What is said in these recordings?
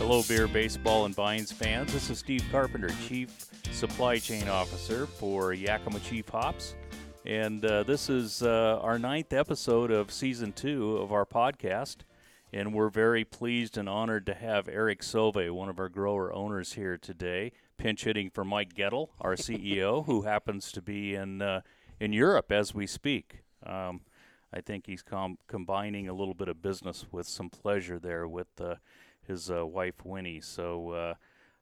Hello, beer, baseball, and vines fans. This is Steve Carpenter, Chief Supply Chain Officer for Yakima Chief Hops. And uh, this is uh, our ninth episode of season two of our podcast. And we're very pleased and honored to have Eric Sauve, one of our grower owners, here today, pinch hitting for Mike Gettle, our CEO, who happens to be in, uh, in Europe as we speak. Um, I think he's com- combining a little bit of business with some pleasure there with uh, his uh, wife Winnie. So,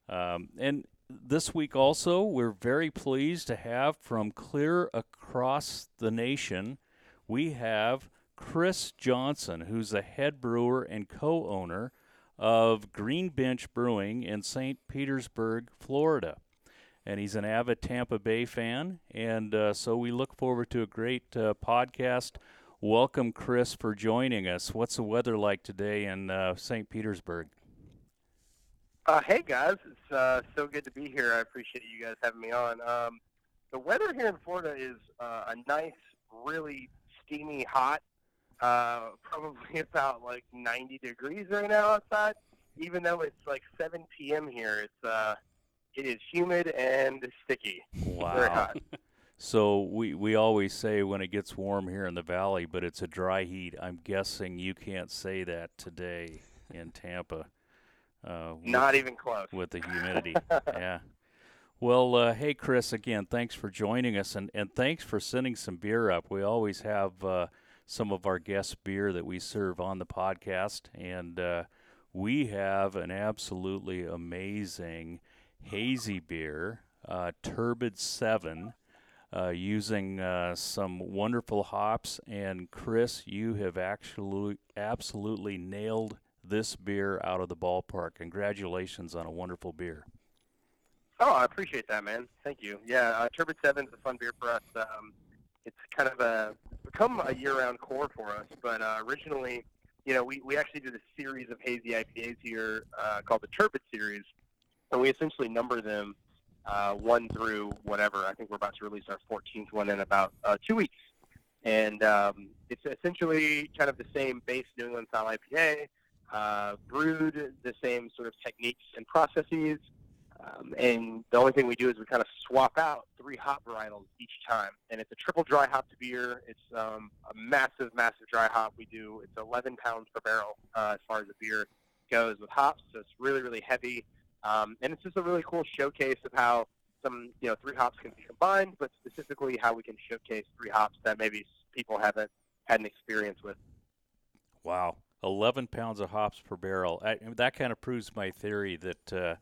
uh, um, and this week also, we're very pleased to have from clear across the nation, we have Chris Johnson, who's the head brewer and co-owner of Green Bench Brewing in St. Petersburg, Florida. And he's an avid Tampa Bay fan, and uh, so we look forward to a great uh, podcast. Welcome, Chris, for joining us. What's the weather like today in uh, St. Petersburg? Uh, hey guys, it's uh, so good to be here. I appreciate you guys having me on. Um, the weather here in Florida is uh, a nice, really steamy, hot, uh, probably about like 90 degrees right now outside. Even though it's like 7 p.m. here, it's uh, it is humid and sticky. Wow. Very hot. So we, we always say when it gets warm here in the valley, but it's a dry heat. I'm guessing you can't say that today in Tampa. Uh, with- Not even close. with the humidity. yeah. Well, uh, hey, Chris, again, thanks for joining us, and, and thanks for sending some beer up. We always have uh, some of our guest beer that we serve on the podcast, and uh, we have an absolutely amazing hazy beer, uh, Turbid 7. Uh, using uh, some wonderful hops, and Chris, you have actually absolutely nailed this beer out of the ballpark. Congratulations on a wonderful beer. Oh, I appreciate that, man. Thank you. Yeah, uh, Turbid Seven is a fun beer for us. Um, it's kind of a become a year-round core for us. But uh, originally, you know, we, we actually did a series of hazy IPAs here uh, called the Turbid series, and we essentially number them uh, one through whatever. I think we're about to release our 14th one in about uh, two weeks, and um, it's essentially kind of the same base New England style IPA, uh, brewed the same sort of techniques and processes. Um, and the only thing we do is we kind of swap out three hop varietals each time. And it's a triple dry hopped beer. It's um, a massive, massive dry hop. We do it's 11 pounds per barrel uh, as far as the beer goes with hops. So it's really, really heavy. Um, and it's just a really cool showcase of how some, you know, three hops can be combined, but specifically how we can showcase three hops that maybe people haven't had an experience with. Wow. 11 pounds of hops per barrel. I, that kind of proves my theory that uh,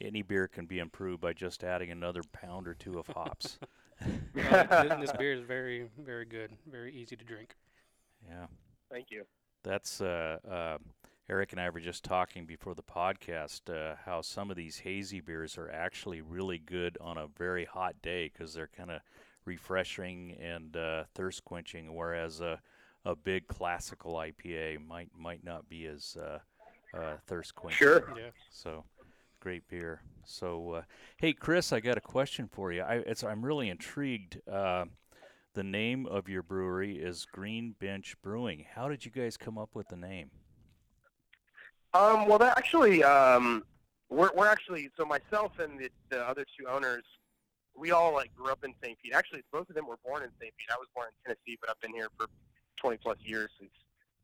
any beer can be improved by just adding another pound or two of hops. Uh, th- this beer is very, very good. Very easy to drink. yeah. Thank you. That's uh, uh, Eric and I were just talking before the podcast uh, how some of these hazy beers are actually really good on a very hot day because they're kind of refreshing and uh, thirst quenching, whereas a a big classical IPA might might not be as uh, uh, thirst quenching. Sure. Yeah. So great beer. So uh, hey, Chris, I got a question for you. I it's I'm really intrigued. Uh, the name of your brewery is Green Bench Brewing. How did you guys come up with the name? Um, well, that actually, um, we're, we're actually, so myself and the, the other two owners, we all like grew up in St. Pete. Actually, both of them were born in St. Pete. I was born in Tennessee, but I've been here for 20 plus years since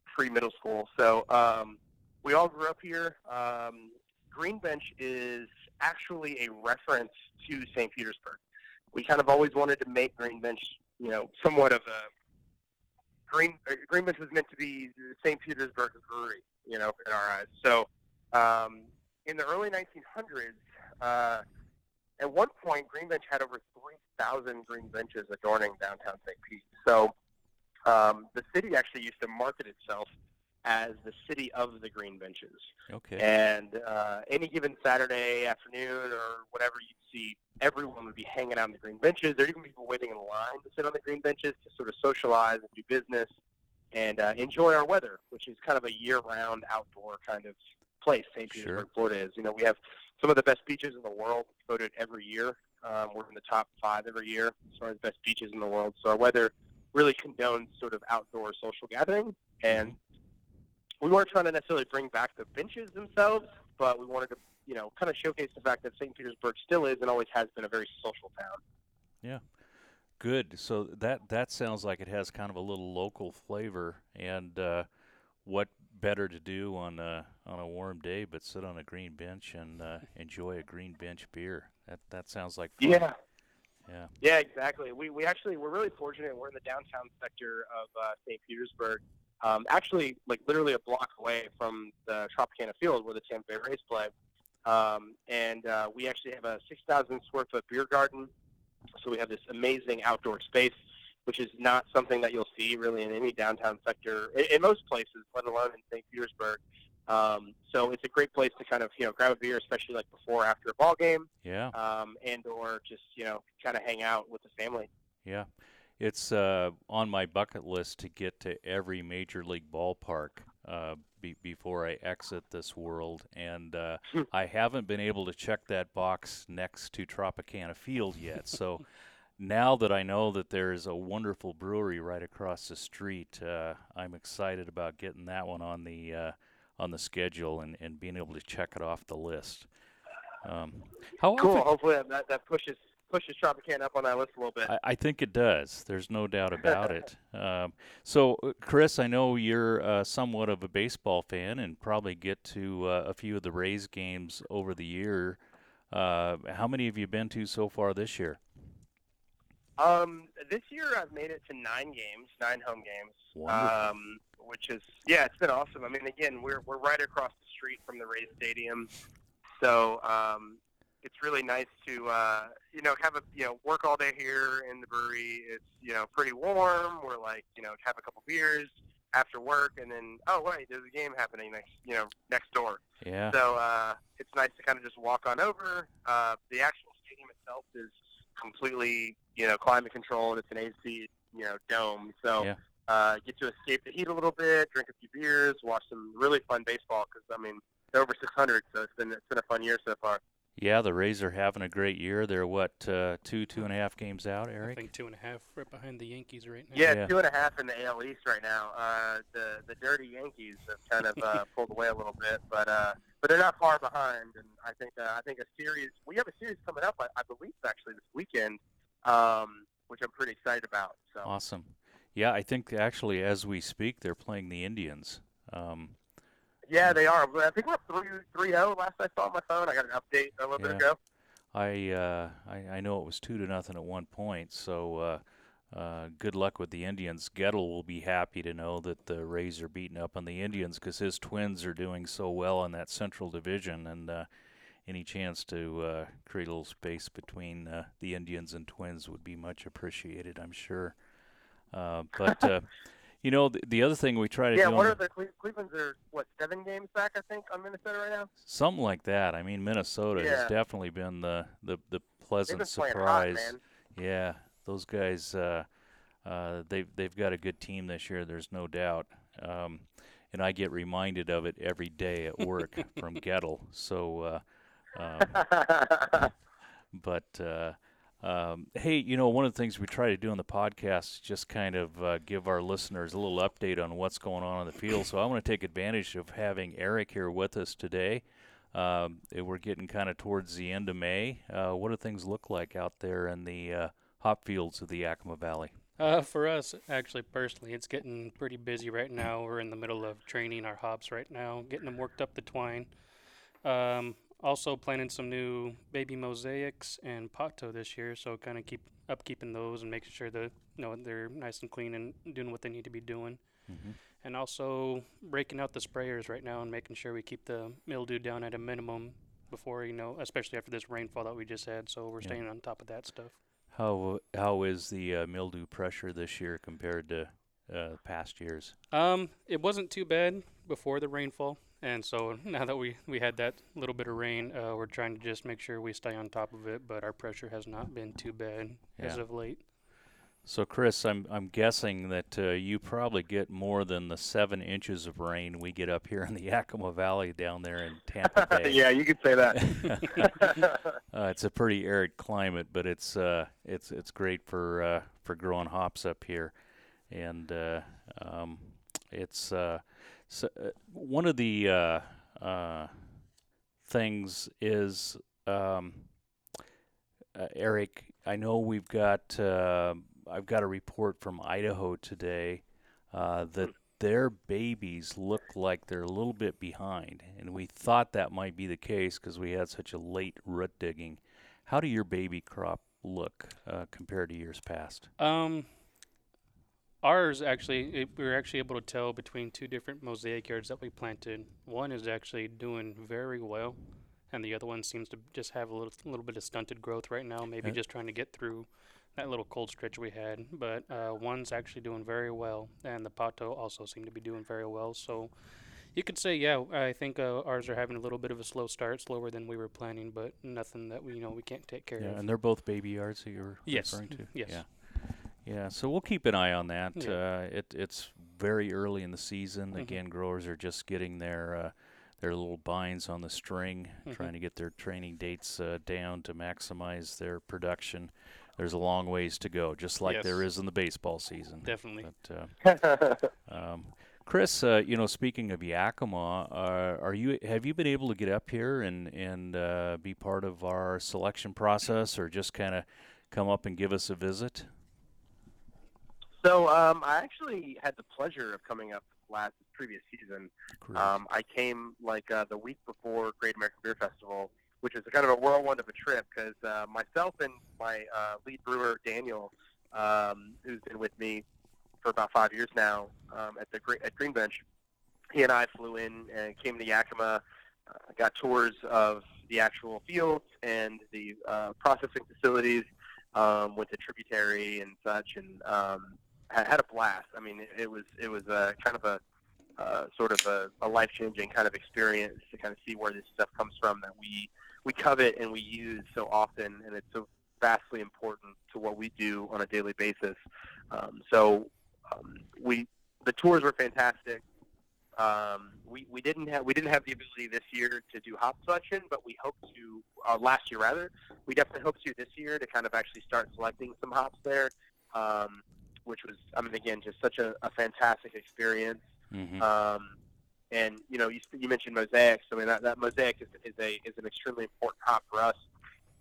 pre-middle school. So um, we all grew up here. Um, Green Bench is actually a reference to St. Petersburg. We kind of always wanted to make Green Bench, you know, somewhat of a Green uh, Green Bench was meant to be St. Petersburg brewery, you know, in our eyes. So um, in the early 1900s, uh, at one point, Green Bench had over 3,000 green benches adorning downtown St. Pete. So um, the city actually used to market itself as the city of the green benches. Okay. And uh, any given Saturday afternoon or whatever you'd see, everyone would be hanging out on the green benches. There'd even be people waiting in line to sit on the green benches to sort of socialize and do business and uh, enjoy our weather, which is kind of a year-round outdoor kind of place. St. Sure. Petersburg, Florida is. You know, we have some of the best beaches in the world voted every year. Um, we're in the top five every year as far as the best beaches in the world. So our weather really condones sort of outdoor social gathering. And we weren't trying to necessarily bring back the benches themselves, but we wanted to, you know, kind of showcase the fact that St. Petersburg still is and always has been a very social town. Yeah. Good. So that that sounds like it has kind of a little local flavor, and uh, what better to do on a on a warm day but sit on a green bench and uh, enjoy a green bench beer? That that sounds like fun. Yeah. Yeah. Yeah, exactly. We we actually we're really fortunate. We're in the downtown sector of uh, St. Petersburg. Um, actually, like literally a block away from the Tropicana Field where the Tampa Bay Rays play. Um, and uh, we actually have a 6,000 square foot beer garden. So we have this amazing outdoor space, which is not something that you'll see really in any downtown sector in, in most places, let alone in St. Petersburg. Um, so it's a great place to kind of you know grab a beer, especially like before or after a ball game, Yeah. um, and or just you know kind of hang out with the family. Yeah. It's uh, on my bucket list to get to every major league ballpark uh, be- before I exit this world, and uh. I haven't been able to check that box next to Tropicana Field yet. So now that I know that there is a wonderful brewery right across the street, uh, I'm excited about getting that one on the uh, on the schedule and, and being able to check it off the list. Um, how Cool. often? Hopefully that- that pushes pushes Tropicana up on that list a little bit. I, I think it does. There's no doubt about it. Um, so, uh, Chris, I know you're uh, somewhat of a baseball fan and probably get to uh, a few of the Rays games over the year. Uh, how many have you been to so far this year? Um, this year I've made it to nine games, nine home games. Wonderful. Um, which is yeah, it's been awesome. I mean, again, we're we're right across the street from the Rays Stadium, so um, it's really nice to uh, you know have a you know work all day here in the brewery. It's you know pretty warm. We're like you know have a couple beers after work, and then oh wait, there's a game happening next you know next door. Yeah. So uh, it's nice to kind of just walk on over. Uh, the actual stadium itself is completely, you know, climate controlled. It's an AC, you know, dome. So Yeah. uh, get to escape the heat a little bit, drink a few beers, watch some really fun baseball. Because I mean, they're over 600, so it's been it's been a fun year so far. Yeah, the Rays are having a great year. They're what uh, two, two and a half games out, Eric. I think two and a half right behind the Yankees right now. Yeah, Yeah. two and a half in the AL East right now. Uh, the the dirty Yankees have kind of uh, pulled away a little bit, but uh, but they're not far behind. And I think uh, I think a series we have a series coming up. I, I believe actually this weekend, um, which I'm pretty excited about. So Awesome. Yeah, I think actually as we speak, they're playing the Indians. Um, yeah, they are. I think we're up three three zero. Last I saw on my phone, I got an update a little Yeah. bit ago. I, uh, I I know it was two to nothing at one point. So uh, uh, good luck with the Indians. Gettle will be happy to know that the Rays are beating up on the Indians because his Twins are doing so well in that Central Division, and uh, any chance to uh, create a little space between uh, the Indians and Twins would be much appreciated. I'm sure. Uh, but uh, you know the, the other thing we try to Yeah, do what are the Cle- Cleveland's are what seven games back? I think on Minnesota right now. something like that. I mean, Minnesota has definitely been the the, the pleasant surprise. hot. Yeah, those guys, uh, uh, they've they've got a good team this year. There's no doubt. Um, and I get reminded of it every day at work from Gettle. So, uh, um, but uh, um, hey, you know, one of the things we try to do on the podcast is just kind of uh, give our listeners a little update on what's going on in the field. So I want to take advantage of having Eric here with us today. Um, we're getting kind of towards the end of May. Uh, what do things look like out there in the uh, hop fields of the Yakima Valley? Uh, for us, actually, personally, it's getting pretty busy right now. We're in the middle of training our hops right now, getting them worked up the twine. Um, also planting some new baby mosaics and Pahto this year, so kind of keep upkeeping those and making sure that you know they're nice and clean and doing what they need to be doing. Mhm. And also breaking out the sprayers right now and making sure we keep the mildew down at a minimum before you know, especially after this rainfall that we just had. So we're Yeah. staying on top of that stuff. How how is the uh, mildew pressure this year compared to uh, past years? Um, it wasn't too bad before the rainfall, and so now that we we had that little bit of rain, uh, we're trying to just make sure we stay on top of it. But our pressure has not been too bad as of late. So, Chris, I'm I'm guessing that uh, you probably get more than the seven inches of rain we get up here in the Yakima Valley down there in Tampa Bay. yeah, you could say that. uh, it's a pretty arid climate, but it's uh, it's it's great for uh, for growing hops up here, and uh, um, it's uh, so, uh, one of the uh, uh, things is um, uh, Eric. I know we've got. Uh, I've got a report from Idaho today uh, that their babies look like they're a little bit behind, and we thought that might be the case because we had such a late root digging. How do your baby crop look uh, compared to years past? Um, ours actually, it, we were actually able to tell between two different mosaic yards that we planted. One is actually doing very well, and the other one seems to just have a little, little bit of stunted growth right now. Maybe Uh, just trying to get through that little cold stretch we had. But uh, one's actually doing very well, and the Pahto also seemed to be doing very well. So. You could say, yeah. I think uh, ours are having a little bit of a slow start, slower than we were planning, but nothing that we, you know, we can't take care Yeah, of. and they're both baby yards that you're Yes, referring to. yes. Yeah. Yeah. So we'll keep an eye on that. Yeah. Uh, it it's very early in the season. Mhm. Again, growers are just getting their uh, their little bines on the string, Mhm. trying to get their training dates uh, down to maximize their production. There's a long ways to go, just like there Yes. is in the baseball season. Definitely. But, uh, um, Chris, uh, you know, speaking of Yakima, uh, are you have you been able to get up here and and uh, be part of our selection process, or just kind of come up and give us a visit? So um, I actually had the pleasure of coming up last previous season. Um, I came like uh, the week before Great American Beer Festival, which is kind of a whirlwind of a trip because uh, myself and my uh, lead brewer Daniel, um, who's been with me for about five years now um, at the at Green Bench, he and I flew in and came to Yakima, uh, got tours of the actual fields and the uh, processing facilities, um, went to tributary and such, and um, had, had a blast. I mean, it, it was it was a kind of a uh, sort of a, a life-changing kind of experience to kind of see where this stuff comes from that we we covet and we use so often, and it's so vastly important to what we do on a daily basis. Um, so um, we the tours were fantastic. Um, we, we didn't have we didn't have the ability this year to do hop selection, but we hope to uh, last year rather. We definitely hope to this year to kind of actually start selecting some hops there, um, which was I mean again just such a, a fantastic experience. hmm Um, and you know, you, you mentioned mosaics. I mean, that, that mosaic is, is a is an extremely important hop for us.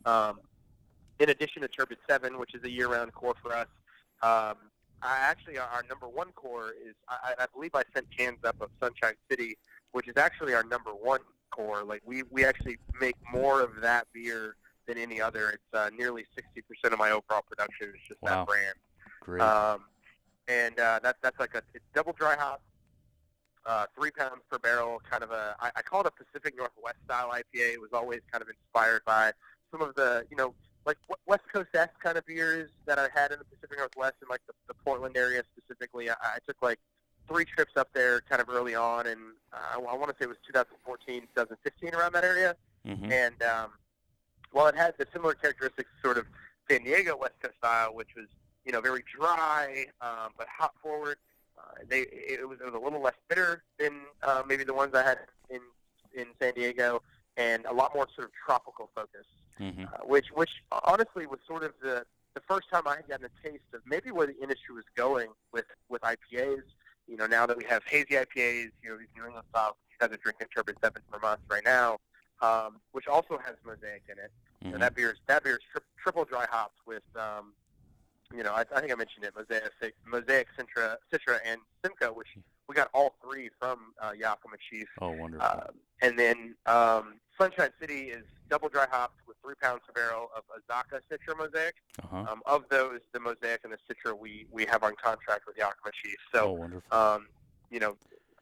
Um, in addition to Turbid Seven, which is a year-round core for us, um, I actually our, number one core is I, I believe I sent cans up of Sunshine City, which is actually our number one core. Like we we actually make more of that beer than any other. It's uh, nearly 60% of my overall production is just Wow. that brand. Great. Um, and uh, that's that's like a it's double dry hop, uh, three pounds per barrel, kind of a I, I call it a Pacific Northwest style IPA. It was always kind of inspired by some of the you know like West Coast S kind of beers that I had in the Pacific Northwest and like the, the Portland area specifically. I, I took like three trips up there kind of early on, and uh, I, I want to say it was 2014, 2015 around that area. hmm And um, while it had the similar characteristics, sort of San Diego West Coast style, which was you know very dry um, but hop forward, uh, they it was, it was a little less bitter than uh, maybe the ones I had in in San Diego, and a lot more sort of tropical focus, hmm uh, which which honestly was sort of the the first time I had gotten a taste of maybe where the industry was going with with IPAs. You know, now that we have hazy IPAs, you know, these New England styles, you guys are drinking Turbid Seven from us right now, um, which also has mosaic in it. hmm And that beer is that beer is tri- triple dry hopped with, um, you know, I, I think I mentioned it, Mosaic, Mosaic, Citra, Citra, and Simcoe, which we got all three from uh, Yakima Chief. Oh, wonderful. Um, and then um, Sunshine City is double dry hopped with three pounds per barrel of Azacca Citra Mosaic. uh-huh. Um, of those, the Mosaic and the Citra we we have on contract with Yakima Chief. oh, So, wonderful. um, you know,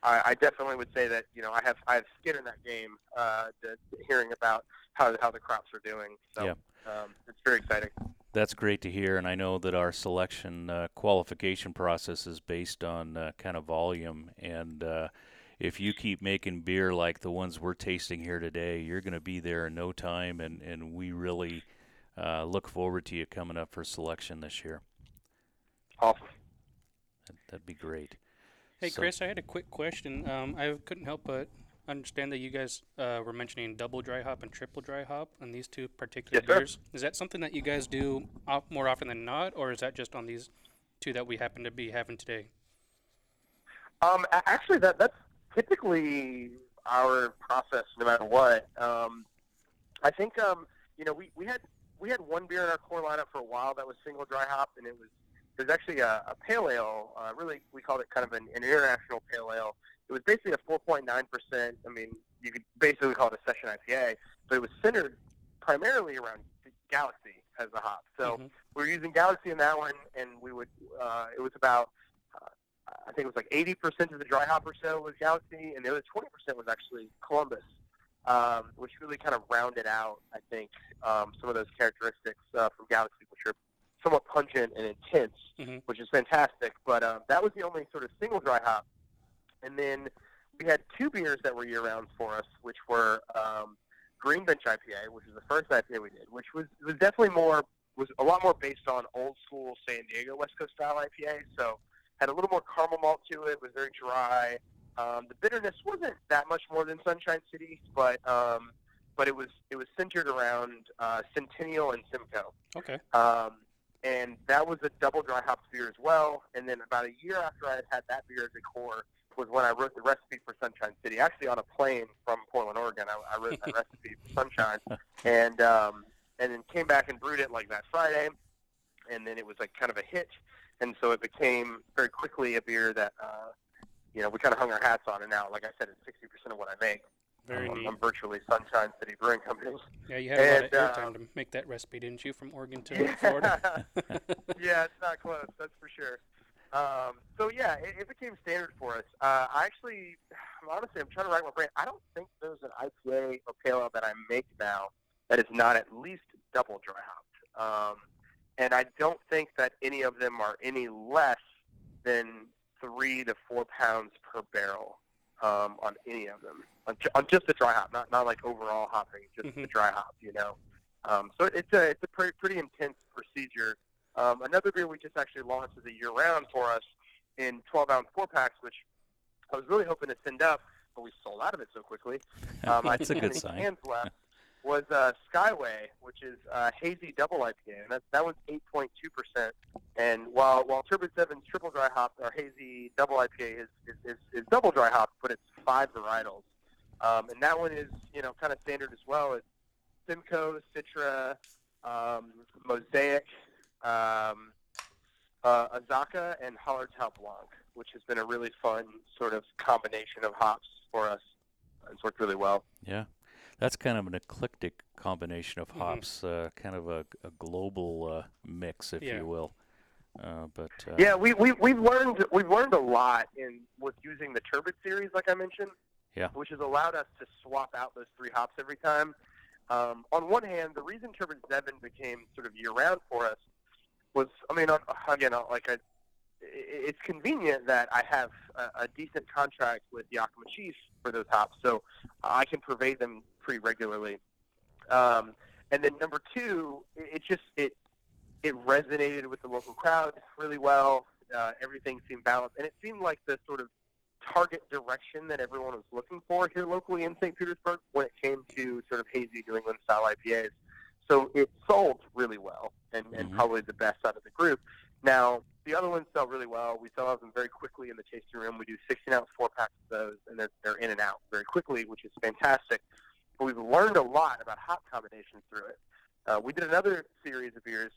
I, I definitely would say that you know I have I have skin in that game. Uh, to, hearing about how how the crops are doing. So Yeah. um, it's very exciting. That's great to hear, and I know that our selection uh, qualification process is based on uh, kind of volume. And uh, if you keep making beer like the ones we're tasting here today, you're going to be there in no time, and, and we really uh, look forward to you coming up for selection this year. Awesome. That, that'd be great. Hey, So- Chris, I had a quick question. Um, I couldn't help but understand that you guys uh, were mentioning double dry hop and triple dry hop on these two particular Yes, sir. beers. Is that something that you guys do off, more often than not, or is that just on these two that we happen to be having today? Um, actually, that that's typically our process no matter what. Um, I think um, you know we, we had we had one beer in our core lineup for a while that was single dry hop, and it was was actually a, a pale ale. Uh, really, we called it kind of an, an international pale ale. It was basically a 4.9 percent. I mean, you could basically call it a session IPA, but it was centered primarily around Galaxy as the hop. So Mhm. we were using Galaxy in that one, and we would. Uh, it was about. Uh, I think it was like 80% of the dry hop or so was Galaxy, and the other 20% was actually Columbus, um, which really kind of rounded out, I think, um, some of those characteristics uh, from Galaxy, which are somewhat pungent and intense, Mhm. which is fantastic. But um, that was the only sort of single dry hop. And then we had two beers that were year-round for us, which were um, Green Bench IPA, which was the first IPA we did, which was was definitely more was a lot more based on old school San Diego West Coast style IPA. So had a little more caramel malt to it. Was very dry. Um, the bitterness wasn't that much more than Sunshine City, but um, but it was it was centered around uh, Centennial and Simcoe. Okay. Um, and that was a double dry hop beer as well. And then about a year after I had had that beer as a core was when I wrote the recipe for Sunshine City. Actually, on a plane from Portland, Oregon, I, I wrote that recipe for Sunshine, and um, and then came back and brewed it like that Friday, and then it was like kind of a hit, and so it became very quickly a beer that uh, you know we kind of hung our hats on. And now, like I said, it's sixty percent of what I make. Very um, neat. I'm virtually Sunshine City Brewing Company. Yeah, you had a lot of and, airtime um, to make that recipe, didn't you, from Oregon to Florida? yeah, it's not close. That's for sure. Um, so yeah, it, it became standard for us. Uh, I actually, honestly, I'm trying to rack my brain. I don't think there's an IPA or pale ale that I make now that is not at least double dry hopped. Um, and I don't think that any of them are any less than three to four pounds per barrel um, on any of them on, on just the dry hop, not not like overall hopping, just the Mhm. dry hop. You know, um, so it's a it's a pretty pretty intense procedure. Um, another beer we just actually launched is a year round for us in 12 ounce four packs, which I was really hoping to send up, but we sold out of it so quickly. Um, I That's a good sign. Cans left was uh, Skyway, which is uh, hazy double IPA, and that that was 8.2 percent. And while while Turbid Seven's triple dry hop or hazy double IPA is is, is, is double dry hop, but it's five varietals, um, and that one is you know kind of standard as well. It's Simcoe, Citra, um, Mosaic, um, uh, Azacca, and Hallertau Blanc, which has been a really fun sort of combination of hops for us. It's worked really well. Yeah, that's kind of an eclectic combination of Mhm. hops, uh, kind of a, a global uh, mix, if Yeah. you will. Uh, but uh, Yeah, we, we we've learned we've learned a lot in with using the Turbid series, like I mentioned. Yeah. Which has allowed us to swap out those three hops every time. Um, on one hand, the reason Turbid Seven became sort of year round for us was, I mean, again, uh, like I, i- it's convenient that I have a, a decent contract with Yakima Chief for those hops, so I can pervade them pretty regularly. Um, and then number two, it, it just it it resonated with the local crowd really well. Uh, everything seemed balanced, and it seemed like the sort of target direction that everyone was looking for here locally in St. Petersburg when it came to sort of hazy New England style IPAs. So it sold really well, and, and Mhm. probably the best out of the group. Now the other ones sell really well. We sell them very quickly in the tasting room. We do 16 ounce four packs of those, and they're, they're in and out very quickly, which is fantastic. But we've learned a lot about hop combinations through it. Uh, we did another series of beers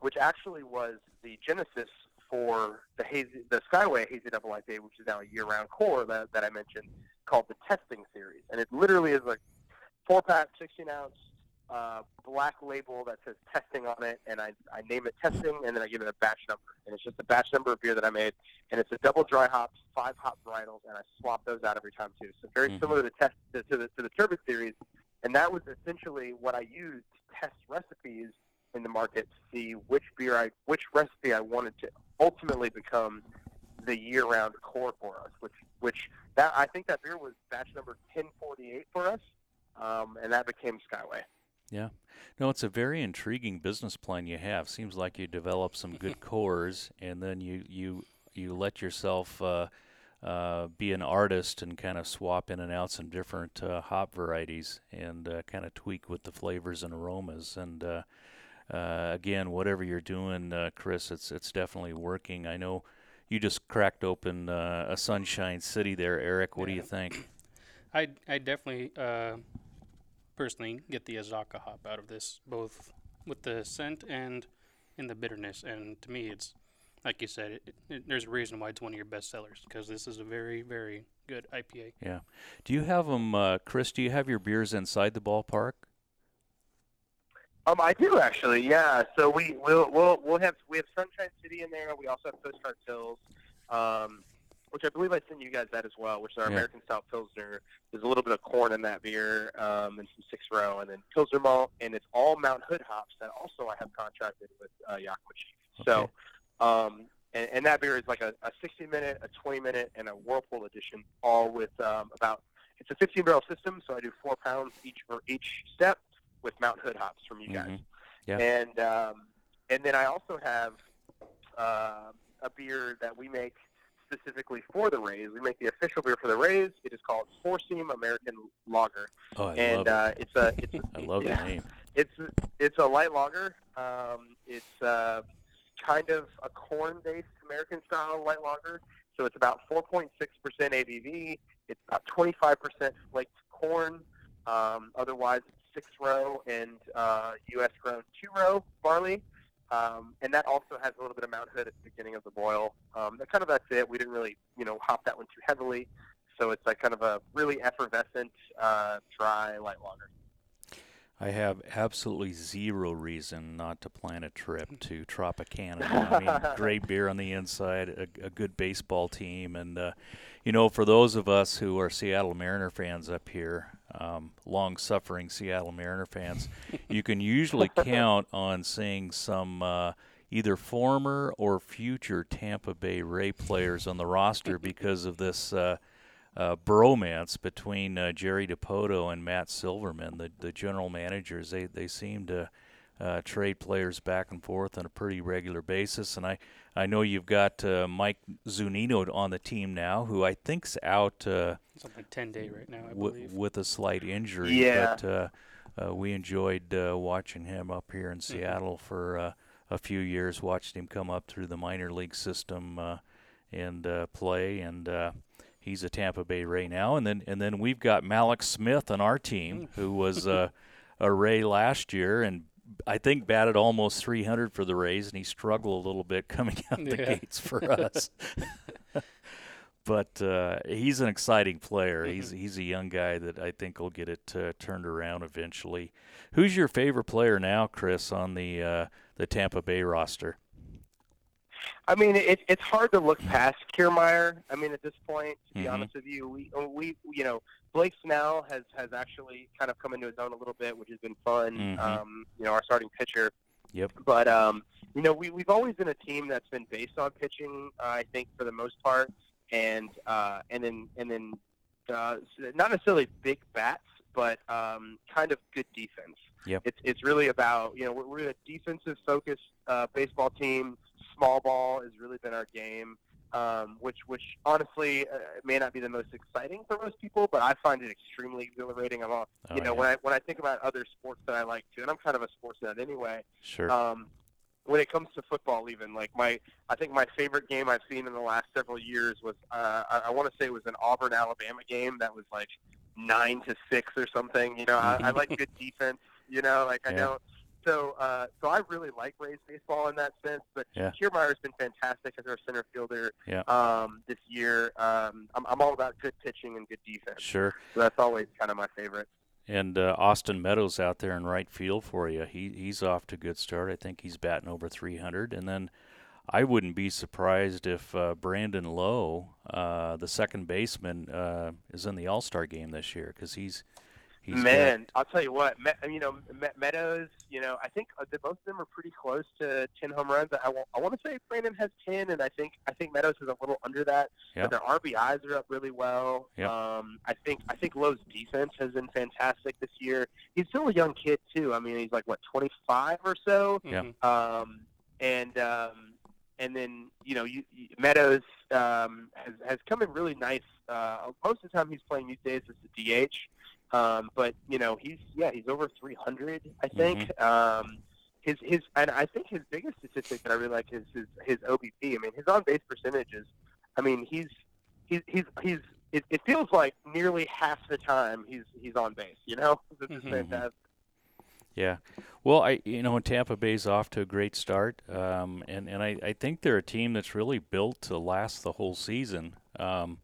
which actually was the genesis for the hazy, the Skyway Hazy Double IPA, which is now a year-round core that, that I mentioned, called the Testing Series, and it literally is a four-pack, 16-ounce uh, black label that says testing on it, and I, I name it testing, and then I give it a batch number, and it's just a batch number of beer that I made, and it's a double dry hops, five hop varietals, and I swap those out every time too. So very Mhm. similar to test to, to the to the Turbid series, and that was essentially what I used to test recipes in the market to see which beer I which recipe I wanted to ultimately become the year-round core for us. Which which that I think that beer was batch number 1048 for us, um, and that became Skyway. No, it's a very intriguing business plan you have. Seems like you develop some good cores, and then you you you let yourself. Uh, uh, be an artist and kind of swap in and out some different uh, hop varieties and uh, kind of tweak with the flavors and aromas. And uh, uh, again, whatever you're doing, uh, Chris, it's it's definitely working. I know you just cracked open uh, a Sunshine City there, Eric. What do you think? I I definitely uh, personally get the Azacca hop out of this, both with the scent and in the bitterness. And to me, it's like you said, it, it, there's a reason why it's one of your best sellers because this is a very very good IPA. Yeah. Do you have them, uh, Chris? Do you have your beers inside the ballpark? Um, I do actually. Yeah. So we will we'll we'll have we have Sunshine City in there. We also have Postcard Hills. Um, which I believe I sent you guys that as well, which is our Yeah. American Stout Pilsner. There's a little bit of corn in that beer, um, and some six row, and then Pilsner malt, and it's all Mount Hood hops that also I have contracted with uh, Yakima Chief. So, um, and, and that beer is like a, a 60 minute, a 20 minute, and a Whirlpool edition, all with um, about it's a 15 barrel system, so I do four pounds each for each step with Mount Hood hops from you guys. Mhm. Yeah. And um, and then I also have uh, a beer that we make specifically for the Rays. We make the official beer for the Rays. It is called Four Seam American Lager, Oh, I and love it. uh, it's a it's a, I love yeah, the name. It's it's a light lager. Um, it's uh, kind of a corn-based American style light lager. So it's about 4.6% ABV. It's about 25% flaked corn. Um, otherwise, it's six row and uh, U.S. grown two row barley. Um, and that also has a little bit of Mount Hood at the beginning of the boil. Um, that kind of that's it. We didn't really, you know, hop that one too heavily. So it's like kind of a really effervescent, uh, dry light lager. I have absolutely zero reason not to plan a trip to Tropicana. I mean, great beer on the inside, a, a good baseball team, and uh, you know, for those of us who are Seattle Mariner fans up here, um, long-suffering Seattle Mariner fans, you can usually count on seeing some. Uh, Either former or future Tampa Bay Ray players on the roster because of this uh, uh, bromance between uh, Jerry Dipoto and Matt Silverman, the the general managers. They they seem to uh, trade players back and forth on a pretty regular basis. And I I know you've got uh, Mike Zunino on the team now, who I think's out uh, It's like ten day right now, I w- believe. with a slight injury. Yeah. But uh, uh, we enjoyed uh, watching him up here in Seattle for uh, a few years. Watched him come up through the minor league system uh, and uh, play, and uh, he's a Tampa Bay Ray now. And then and then we've got Mallex Smith on our team, who was uh, a Ray last year and. I think batted almost 300 for the Rays, and he struggled a little bit coming out the Yeah. gates for us. but uh, he's an exciting player. He's he's a young guy that I think will get it uh, turned around eventually. Who's your favorite player now, Chris, on the uh, the Tampa Bay roster? I mean, it, it's hard to look past Kiermaier. I mean, at this point, to be Mhm. honest with you, we we you know Blake Snell has has actually kind of come into his own a little bit, which has been fun. Mhm. Um, you know, our starting pitcher. Yep. But um, you know, we we've always been a team that's been based on pitching. Uh, I think for the most part, and uh, and then and then uh, not necessarily big bats, but um, kind of good defense. Yep. It's it's really about you know we're, we're a defensive focused uh, baseball team. Small ball has really been our game, um, which which honestly uh, may not be the most exciting for most people, but I find it extremely exhilarating. I'm all, Oh, you know yeah. when I when I think about other sports that I like too, and I'm kind of a sports nut anyway Sure. um, when it comes to football, even like my, I think my favorite game I've seen in the last several years was, uh, I, I want to say it was an Auburn Alabama game that was like nine to six or something. You know, I, I like good defense. You know, like I Yeah. know. So, uh, so I really like Rays baseball in that sense. But Yeah. Kiermaier's been fantastic as our center fielder Yeah. um, this year. Um, I'm, I'm all about good pitching and good defense. sure. So that's always kind of my favorite. And uh, Austin Meadows out there in right field for you. He he's off to a good start. I think he's batting over 300. And then I wouldn't be surprised if uh, Brandon Lowe, uh, the second baseman, uh, is in the All Star game this year because he's he's Man, I'll tell you what. Me, you know, Me- Meadows. You know, I think uh, both of them are pretty close to ten home runs. I, I want to say Brandon has ten, and I think I think Meadows is a little under that. Yeah. But their RBIs are up really well. Yeah. Um, I think I think Lowe's defense has been fantastic this year. He's still a young kid too. I mean, he's like what twenty five or so. Yeah. Um, and um, and then you know you, you, Meadows um, has has come in really nice. Uh, most of the time he's playing these days as a DH, um, but you know he's yeah he's over 300 I think. Um, his his and I think his biggest statistic that I really like is his his OBP. I mean his on base percentage is, I mean he's he's he's he's it, it feels like nearly half the time he's he's on base. You know, this is Mhm. fantastic. Yeah. Well, I you know Tampa Bay's off to a great start, um, and and I, I think they're a team that's really built to last the whole season. Um,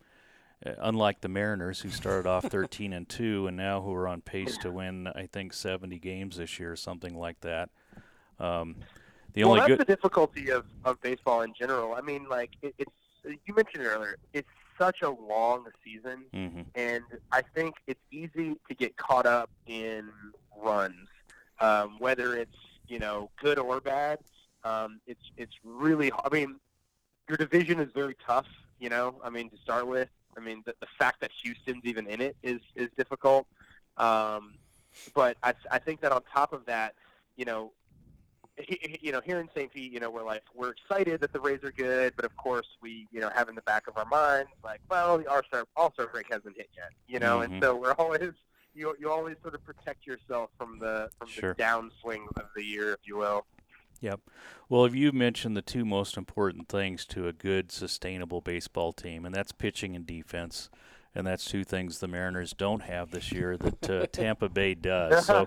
uh, unlike the Mariners, who started off 13 and two, and now who are on pace to win, I think 70 games this year, or something like that. Um, the well, only that's good, the difficulty of, of baseball in general. I mean, like it, it's you mentioned it earlier. It's such a long season, Mhm. and I think it's easy to get caught up in runs, um, whether it's you know good or bad. Um, it's it's really. I mean, your division is very tough. You know, I mean to start with. I mean the, the fact that Houston's even in it is is difficult. Um, but I I think that on top of that, you know, he, you know, here in St. Pete, you know, we're like we're excited that the Rays are good, but of course we, you know, have in the back of our minds like, well, the All Star All Star break hasn't hit yet, you know, Mhm. and so we're always you you always sort of protect yourself from the from Sure. the downswing of the year, if you will. Yep. Well, if you mentioned the two most important things to a good, sustainable baseball team, and that's pitching and defense, and that's two things the Mariners don't have this year that uh, Tampa Bay does. So,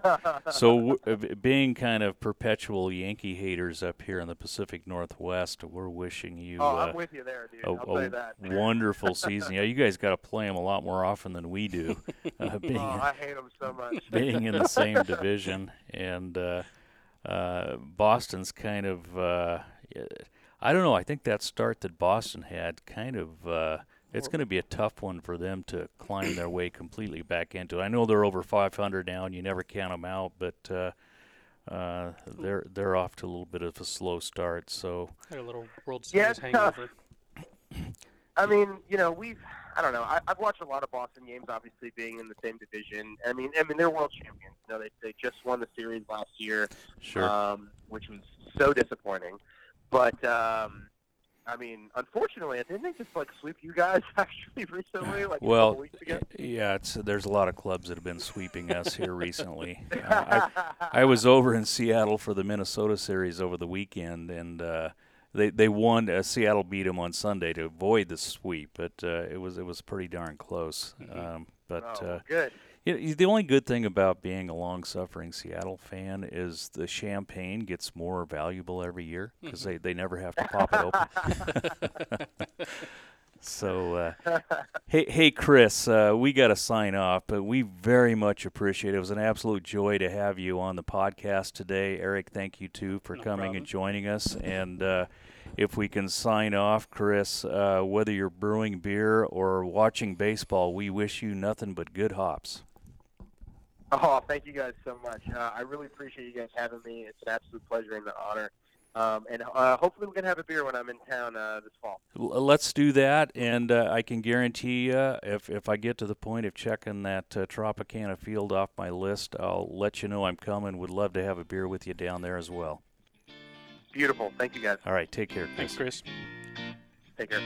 so w- uh, being kind of perpetual Yankee haters up here in the Pacific Northwest, we're wishing you oh, uh, I'm with you there, dude. a, I'll tell you a that. wonderful season. Yeah, you guys got to play them a lot more often than we do, uh, being oh, I hate them so much. being in the same division, and uh, Boston's kind of. Uh, I don't know. I think that start that Boston had kind of. Uh, it's going to be a tough one for them to climb their way completely back into. I know they're over 500 now, and you never count them out, but uh, uh, they're they're off to a little bit of a slow start. So Had a little World Yeah, Series it's tough. hangover. I mean, you know, we've I don't know. I, I've watched a lot of Boston games, obviously being in the same division. I mean, I mean they're world champions. You know, they they just won the series last year, sure. um, which was so disappointing. But um, I mean, unfortunately, didn't they just like sweep you guys actually recently, like well, weeks ago? yeah, it's there's a lot of clubs that have been sweeping us here recently. Uh, I, I was over in Seattle for the Minnesota series over the weekend, and uh, they they won. Uh, Seattle beat them on Sunday to avoid the sweep, but uh, it was it was pretty darn close. Um, but oh, uh, good. you know, the only good thing about being a long-suffering Seattle fan is the champagne gets more valuable every year because they, they never have to pop it open. so, uh, hey, hey, Chris, uh, we got to sign off, but we very much appreciate it. It was an absolute joy to have you on the podcast today, Eric. Thank you too for No coming problem. and joining us. And uh, if we can sign off, Chris, uh, whether you're brewing beer or watching baseball, we wish you nothing but good hops. Oh, thank you guys so much. Uh, I really appreciate you guys having me. It's an absolute pleasure and an honor. Um, and uh, hopefully we can have a beer when I'm in town uh, this fall. Let's do that, and uh, I can guarantee you, if if I get to the point of checking that uh, Tropicana field off my list, I'll let you know I'm coming. Would love to have a beer with you down there as well. Beautiful. Thank you guys. All right, take care, Chris. Thanks, Chris. Take care.